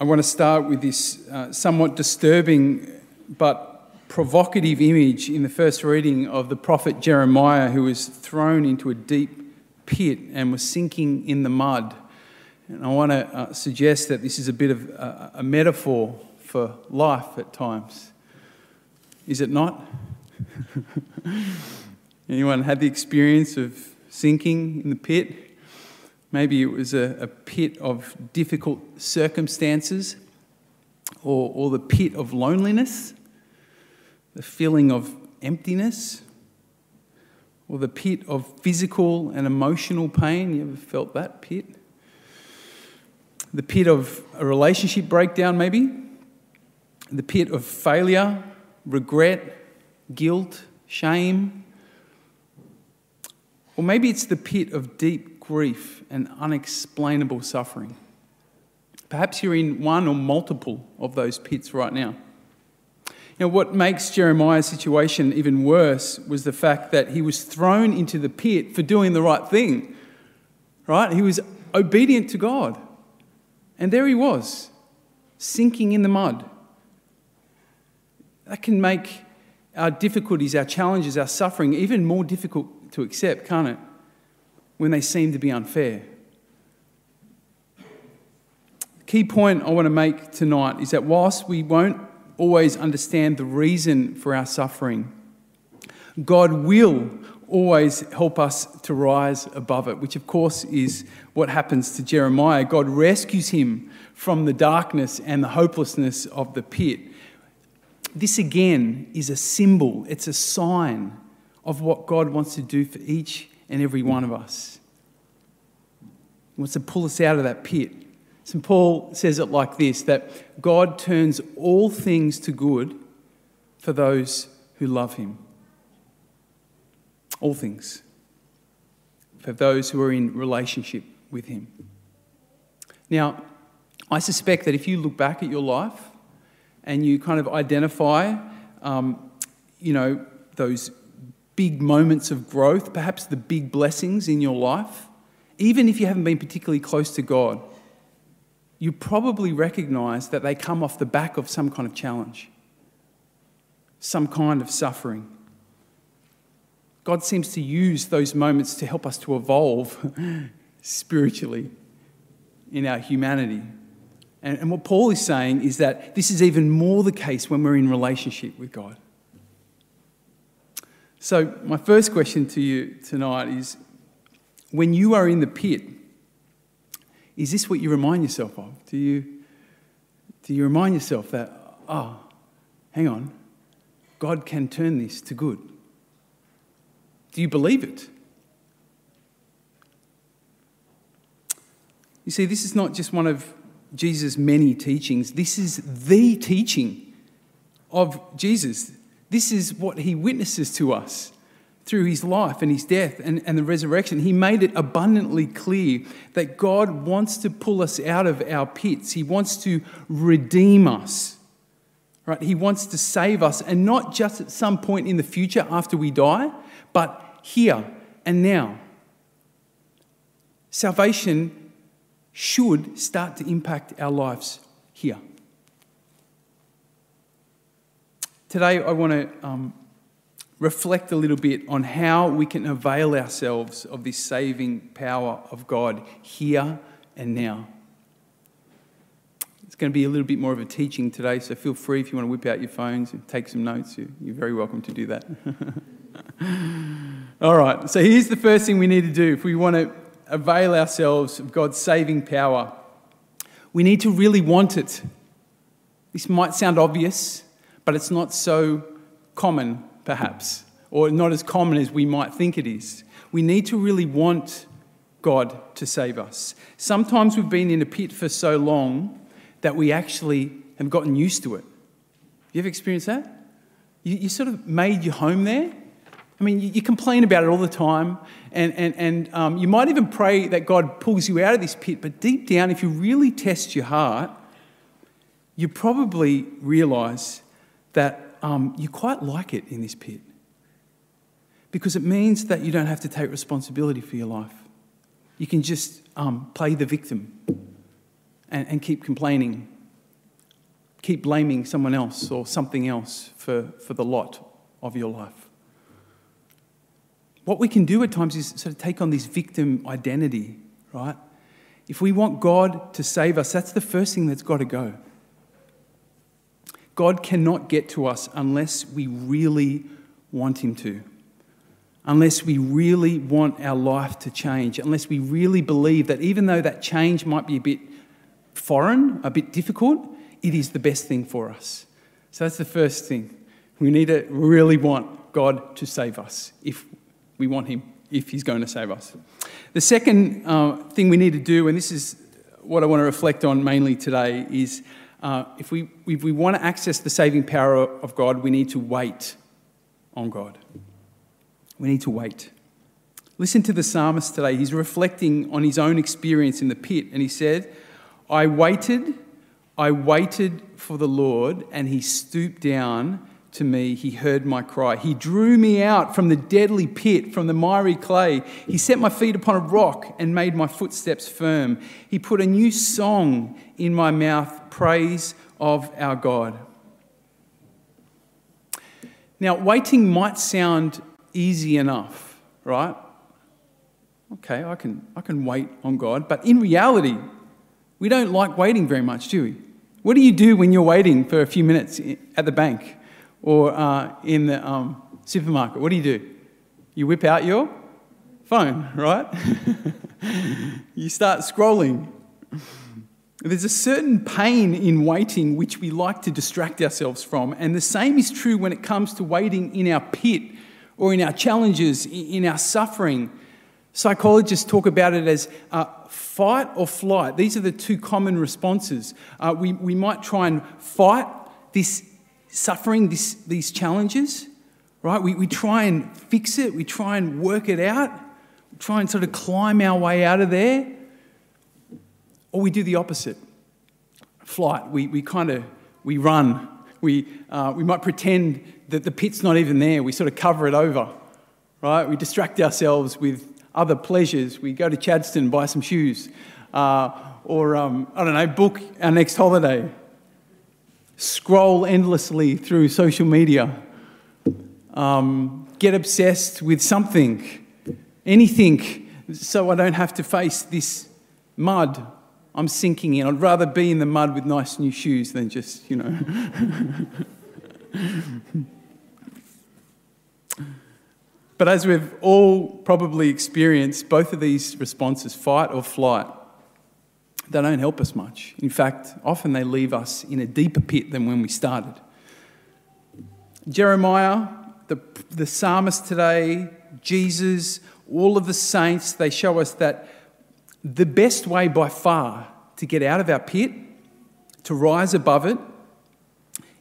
I want to start with this uh, somewhat disturbing but provocative image in the first reading of the prophet Jeremiah, who was thrown into a deep pit and was sinking in the mud. And I want to uh, suggest that this is a bit of a, a metaphor for life at times. Is it not? Anyone had the experience of sinking in the pit? Maybe it was a, a pit of difficult circumstances or, or the pit of loneliness, the feeling of emptiness, or the pit of physical and emotional pain. You ever felt that pit? The pit of a relationship breakdown, maybe? The pit of failure, regret, guilt, shame. Or maybe it's the pit of deep grief and unexplainable suffering. Perhaps you're in one or multiple of those pits right now. Know, what makes Jeremiah's situation even worse was the fact that he was thrown into the pit for doing the right thing. Right? He was obedient to God. And there he was, sinking in the mud. That can make our difficulties, our challenges, our suffering even more difficult to accept, can't it? When they seem to be unfair. The key point I want to make tonight is that whilst we won't always understand the reason for our suffering, God will always help us to rise above it, which of course is what happens to Jeremiah. God rescues him from the darkness and the hopelessness of the pit. This again is a symbol, it's a sign of what God wants to do for each and every one of us. He wants to pull us out of that pit. St. Paul says it like this that God turns all things to good for those who love him. All things. For those who are in relationship with him. Now, I suspect that if you look back at your life and you kind of identify, um, you know, those big moments of growth, perhaps the big blessings in your life, even if you haven't been particularly close to God, you probably recognize that they come off the back of some kind of challenge, some kind of suffering. God seems to use those moments to help us to evolve spiritually in our humanity. And, and what Paul is saying is that this is even more the case when we're in relationship with God. So, my first question to you tonight is when you are in the pit, is this what you remind yourself of? Do you, do you remind yourself that, oh, hang on, God can turn this to good? Do you believe it? You see, this is not just one of Jesus' many teachings, this is the teaching of Jesus. This is what he witnesses to us through his life and his death and, and the resurrection. He made it abundantly clear that God wants to pull us out of our pits, He wants to redeem us. Right? He wants to save us, and not just at some point in the future after we die, but here and now. Salvation should start to impact our lives here. Today, I want to um, reflect a little bit on how we can avail ourselves of this saving power of God here and now. It's going to be a little bit more of a teaching today, so feel free if you want to whip out your phones and take some notes. You're very welcome to do that. All right, so here's the first thing we need to do if we want to avail ourselves of God's saving power. We need to really want it. This might sound obvious but it's not so common, perhaps, or not as common as we might think it is. We need to really want God to save us. Sometimes we've been in a pit for so long that we actually have gotten used to it. Have you ever experienced that? You, you sort of made your home there. I mean, you, you complain about it all the time, and, and, and um, you might even pray that God pulls you out of this pit, but deep down, if you really test your heart, you probably realize that um, you quite like it in this pit because it means that you don't have to take responsibility for your life. You can just um, play the victim and, and keep complaining keep blaming someone else or something else for, for the lot of your life. What we can do at times is sort of take on this victim identity, right? If we want God to save us, that's the first thing that's got to go. God cannot get to us unless we really want Him to, unless we really want our life to change, unless we really believe that even though that change might be a bit foreign, a bit difficult, it is the best thing for us. So that's the first thing. We need to really want God to save us if we want Him, if He's going to save us. The second uh, thing we need to do, and this is what I want to reflect on mainly today, is uh, if, we, if we want to access the saving power of God, we need to wait on God. We need to wait. Listen to the psalmist today. He's reflecting on his own experience in the pit, and he said, I waited, I waited for the Lord, and he stooped down to me, he heard my cry. He drew me out from the deadly pit, from the miry clay. He set my feet upon a rock and made my footsteps firm. He put a new song in my mouth, praise of our God. Now, waiting might sound easy enough, right? Okay, I can, I can wait on God. But in reality, we don't like waiting very much, do we? What do you do when you're waiting for a few minutes at the bank? Or uh, in the um, supermarket, what do you do? You whip out your phone, right? you start scrolling. There's a certain pain in waiting which we like to distract ourselves from, and the same is true when it comes to waiting in our pit or in our challenges, in our suffering. Psychologists talk about it as uh, fight or flight. These are the two common responses. Uh, we, we might try and fight this suffering, this, these challenges, right? We, we try and fix it, we try and work it out, we try and sort of climb our way out of there, or we do the opposite. Flight, we, we kind of, we run. We, uh, we might pretend that the pit's not even there. We sort of cover it over, right? We distract ourselves with other pleasures. We go to Chadstone, buy some shoes, uh, or, um, I don't know, book our next holiday scroll endlessly through social media, um, get obsessed with something, anything, so I don't have to face this mud I'm sinking in. I'd rather be in the mud with nice new shoes than just, you know. but as we've all probably experienced, both of these responses, fight or flight, they don't help us much. In fact, often they leave us in a deeper pit than when we started. Jeremiah, the, the psalmist today, Jesus, all of the saints, they show us that the best way by far to get out of our pit, to rise above it,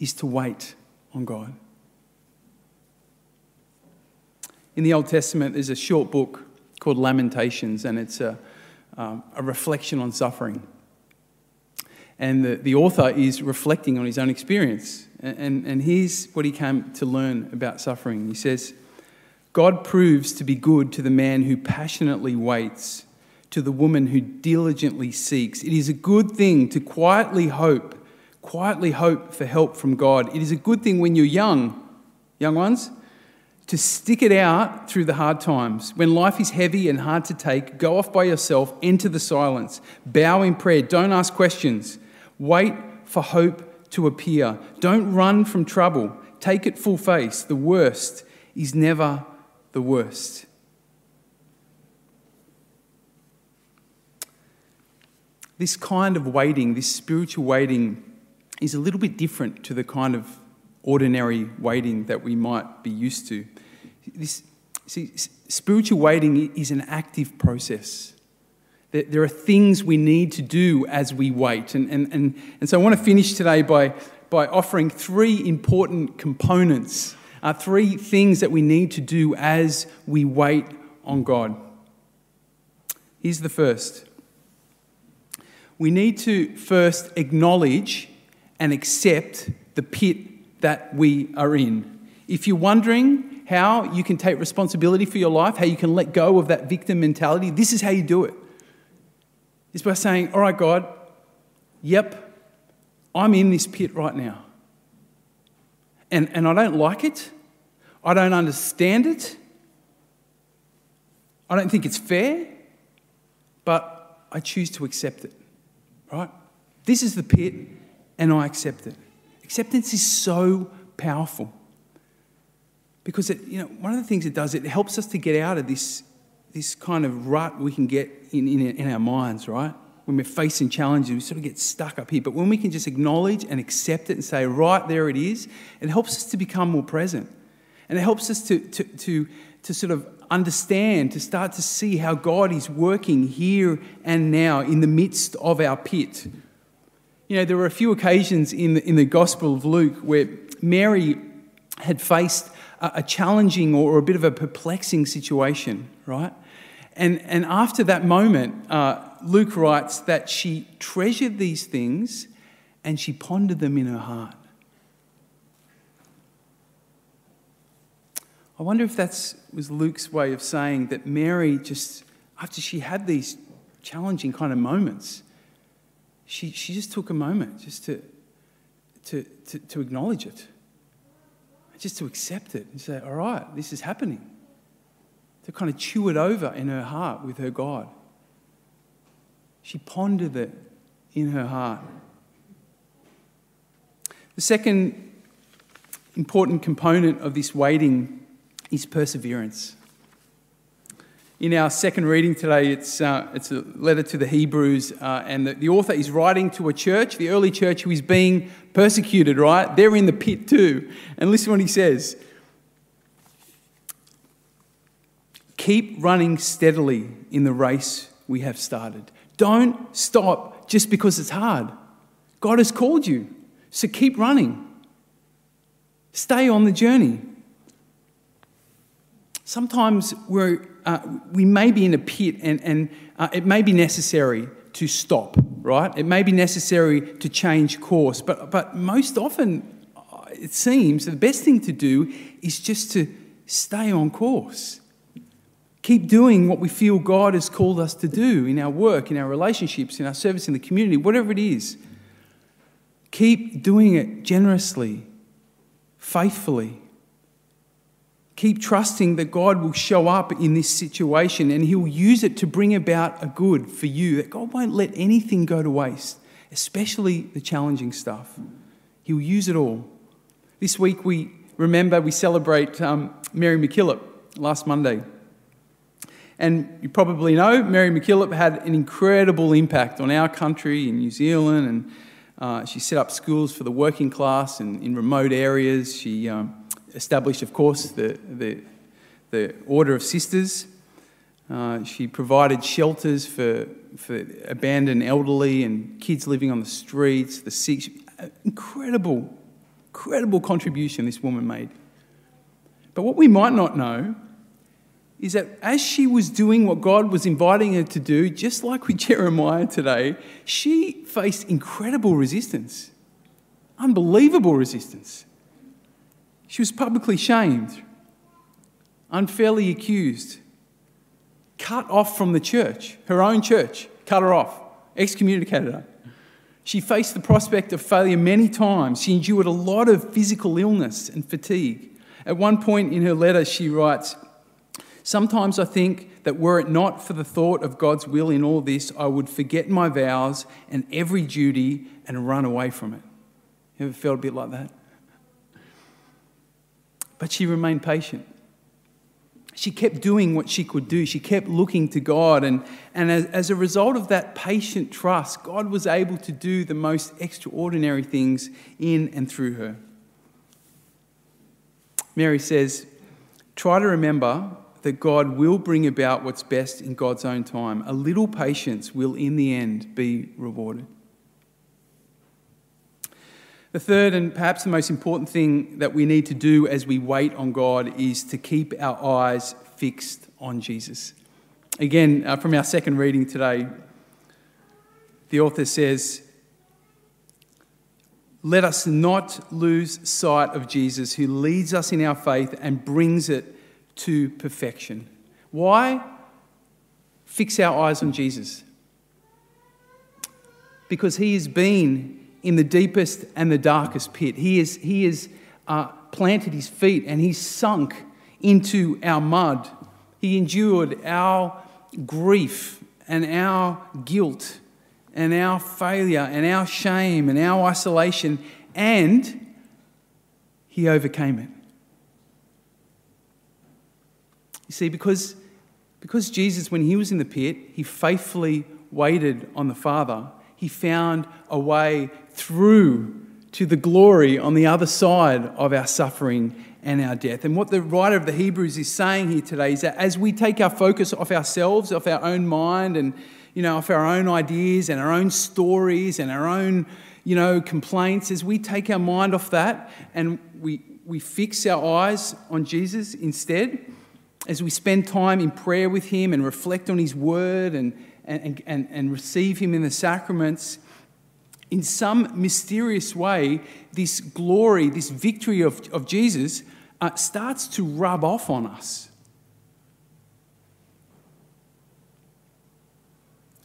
is to wait on God. In the Old Testament, there's a short book called Lamentations, and it's a um, a reflection on suffering. And the, the author is reflecting on his own experience. And, and, and here's what he came to learn about suffering. He says, God proves to be good to the man who passionately waits, to the woman who diligently seeks. It is a good thing to quietly hope, quietly hope for help from God. It is a good thing when you're young, young ones, to stick it out through the hard times. When life is heavy and hard to take, go off by yourself, enter the silence, bow in prayer, don't ask questions, wait for hope to appear. Don't run from trouble, take it full face. The worst is never the worst. This kind of waiting, this spiritual waiting, is a little bit different to the kind of ordinary waiting that we might be used to. This, see, spiritual waiting is an active process. There, are things we need to do as we wait. And, and, and, and so I want to finish today by, by offering three important components, uh, three things that we need to do as we wait on God. Here's the first we need to first acknowledge and accept the pit that we are in. If you're wondering how you can take responsibility for your life, how you can let go of that victim mentality, this is how you do it. It's by saying, All right, God, yep, I'm in this pit right now. And, and I don't like it. I don't understand it. I don't think it's fair, but I choose to accept it, right? This is the pit, and I accept it. Acceptance is so powerful because it, you know, one of the things it does, it helps us to get out of this, this kind of rut we can get in, in, in our minds, right? When we're facing challenges, we sort of get stuck up here. But when we can just acknowledge and accept it and say, right, there it is, it helps us to become more present. And it helps us to, to, to, to sort of understand, to start to see how God is working here and now in the midst of our pit. You know, there were a few occasions in the, in the Gospel of Luke where Mary had faced a, a challenging or a bit of a perplexing situation, right? And, and after that moment, uh, Luke writes that she treasured these things and she pondered them in her heart. I wonder if that was Luke's way of saying that Mary just, after she had these challenging kind of moments, she, she just took a moment just to, to, to, to acknowledge it, just to accept it and say, all right, this is happening. To kind of chew it over in her heart with her God. She pondered it in her heart. The second important component of this waiting is perseverance. In our second reading today, it's, uh, it's a letter to the Hebrews, uh, and the, the, author is writing to a church, the early church, who is being persecuted, right? They're in the pit too. And listen what he says Keep running steadily in the race we have started. Don't stop just because it's hard. God has called you, so keep running. Stay on the journey. Sometimes we're, uh, we may be in a pit and, and uh, it may be necessary to stop, right? It may be necessary to change course, but, but most often uh, it seems the best thing to do is just to stay on course. Keep doing what we feel God has called us to do in our work, in our relationships, in our service in the community, whatever it is. Keep doing it generously, faithfully. Keep trusting that God will show up in this situation and He'll use it to bring about a good for you, that God won't let anything go to waste, especially the challenging stuff. He'll use it all. This week we remember, we celebrate um, Mary MacKillop last Monday. And you probably know Mary MacKillop had an incredible impact on our country in New Zealand, and uh, she set up schools for the working class and in remote areas. She um, established, of course, the, the, the Order of Sisters. Uh, she provided shelters for, for abandoned elderly and kids living on the streets, the sick. Incredible, incredible contribution this woman made. But what we might not know is that as she was doing what God was inviting her to do, just like with Jeremiah today, she faced incredible resistance, unbelievable resistance. She was publicly shamed, unfairly accused, cut off from the church, her own church, cut her off, excommunicated her. She faced the prospect of failure many times. She endured a lot of physical illness and fatigue. At one point in her letter, she writes, Sometimes I think that were it not for the thought of God's will in all this, I would forget my vows and every duty and run away from it. You ever felt a bit like that? But she remained patient. She kept doing what she could do. She kept looking to God. And, and as, as a result of that patient trust, God was able to do the most extraordinary things in and through her. Mary says, Try to remember that God will bring about what's best in God's own time. A little patience will, in the end, be rewarded. The third and perhaps the most important thing that we need to do as we wait on God is to keep our eyes fixed on Jesus. Again, uh, from our second reading today, the author says, Let us not lose sight of Jesus who leads us in our faith and brings it to perfection. Why? Fix our eyes on Jesus. Because he has been in the deepest and the darkest pit. He has he is, uh, planted his feet and he's sunk into our mud. He endured our grief and our guilt and our failure and our shame and our isolation, and he overcame it. You see, because, because Jesus, when he was in the pit, he faithfully waited on the Father, he found a way through to the glory on the other side of our suffering and our death. And what the writer of the Hebrews is saying here today is that as we take our focus off ourselves, off our own mind, and you know, off our own ideas and our own stories and our own, you know, complaints, as we take our mind off that and we, we fix our eyes on Jesus instead, as we spend time in prayer with Him and reflect on His Word and, and, and, and receive Him in the sacraments, in some mysterious way, this glory, this victory of, of Jesus uh, starts to rub off on us.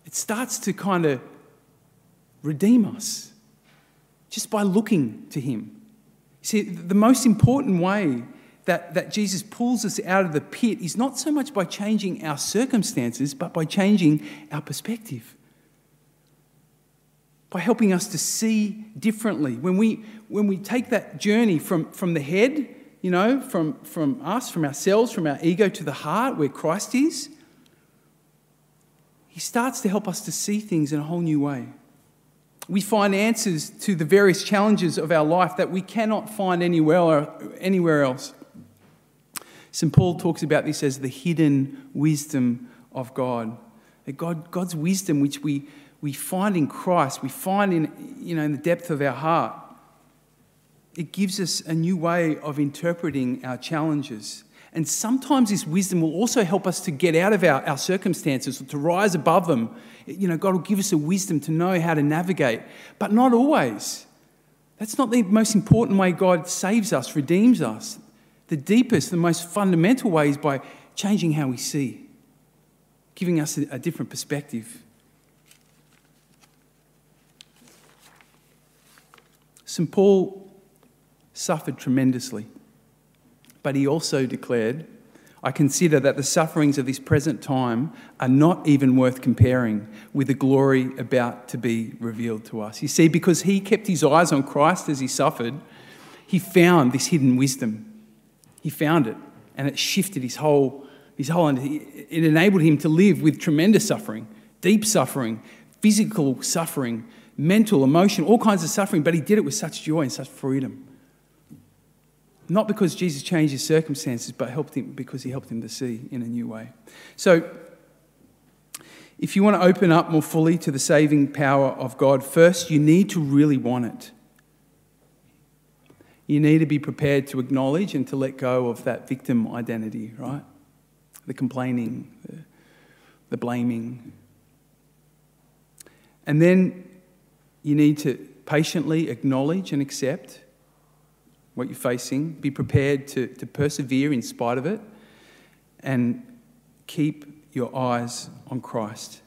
It starts to kind of redeem us just by looking to Him. See, the most important way that, that Jesus pulls us out of the pit is not so much by changing our circumstances, but by changing our perspective. By helping us to see differently. When we, when we take that journey from, from the head you know, from, from us, from ourselves, from our ego to the heart where Christ is, He starts to help us to see things in a whole new way. We find answers to the various challenges of our life that we cannot find anywhere, anywhere else. St. Paul talks about this as the hidden wisdom of God. God God's wisdom, which we, we find in Christ, we find in, you know, in the depth of our heart it gives us a new way of interpreting our challenges. And sometimes this wisdom will also help us to get out of our, our circumstances, or to rise above them. You know, God will give us a wisdom to know how to navigate, but not always. That's not the most important way God saves us, redeems us. The deepest, the most fundamental way is by changing how we see, giving us a, a different perspective. St. Paul suffered tremendously. But he also declared, I consider that the sufferings of this present time are not even worth comparing with the glory about to be revealed to us. You see, because he kept his eyes on Christ as he suffered, he found this hidden wisdom. He found it, and it shifted his whole, his whole, it enabled him to live with tremendous suffering, deep suffering, physical suffering, mental, emotional, all kinds of suffering, but he did it with such joy and such freedom. Not because Jesus changed his circumstances, but helped him because he helped him to see in a new way. So, if you want to open up more fully to the saving power of God, first you need to really want it. You need to be prepared to acknowledge and to let go of that victim identity, right? The complaining, the, the blaming. And then you need to patiently acknowledge and accept what you're facing. Be prepared to, to persevere in spite of it and keep your eyes on Christ.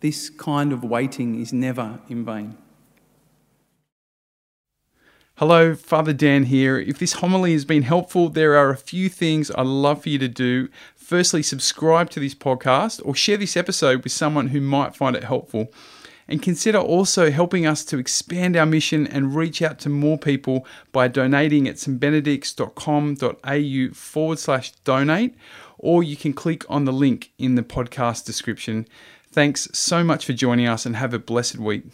This kind of waiting is never in vain. Hello, Father Dan here. If this homily has been helpful, there are a few things I'd love for you to do. Firstly, subscribe to this podcast or share this episode with someone who might find it helpful and consider also helping us to expand our mission and reach out to more people by donating at stbenedicts.com.au forward slash donate, or you can click on the link in the podcast description. Thanks so much for joining us and have a blessed week.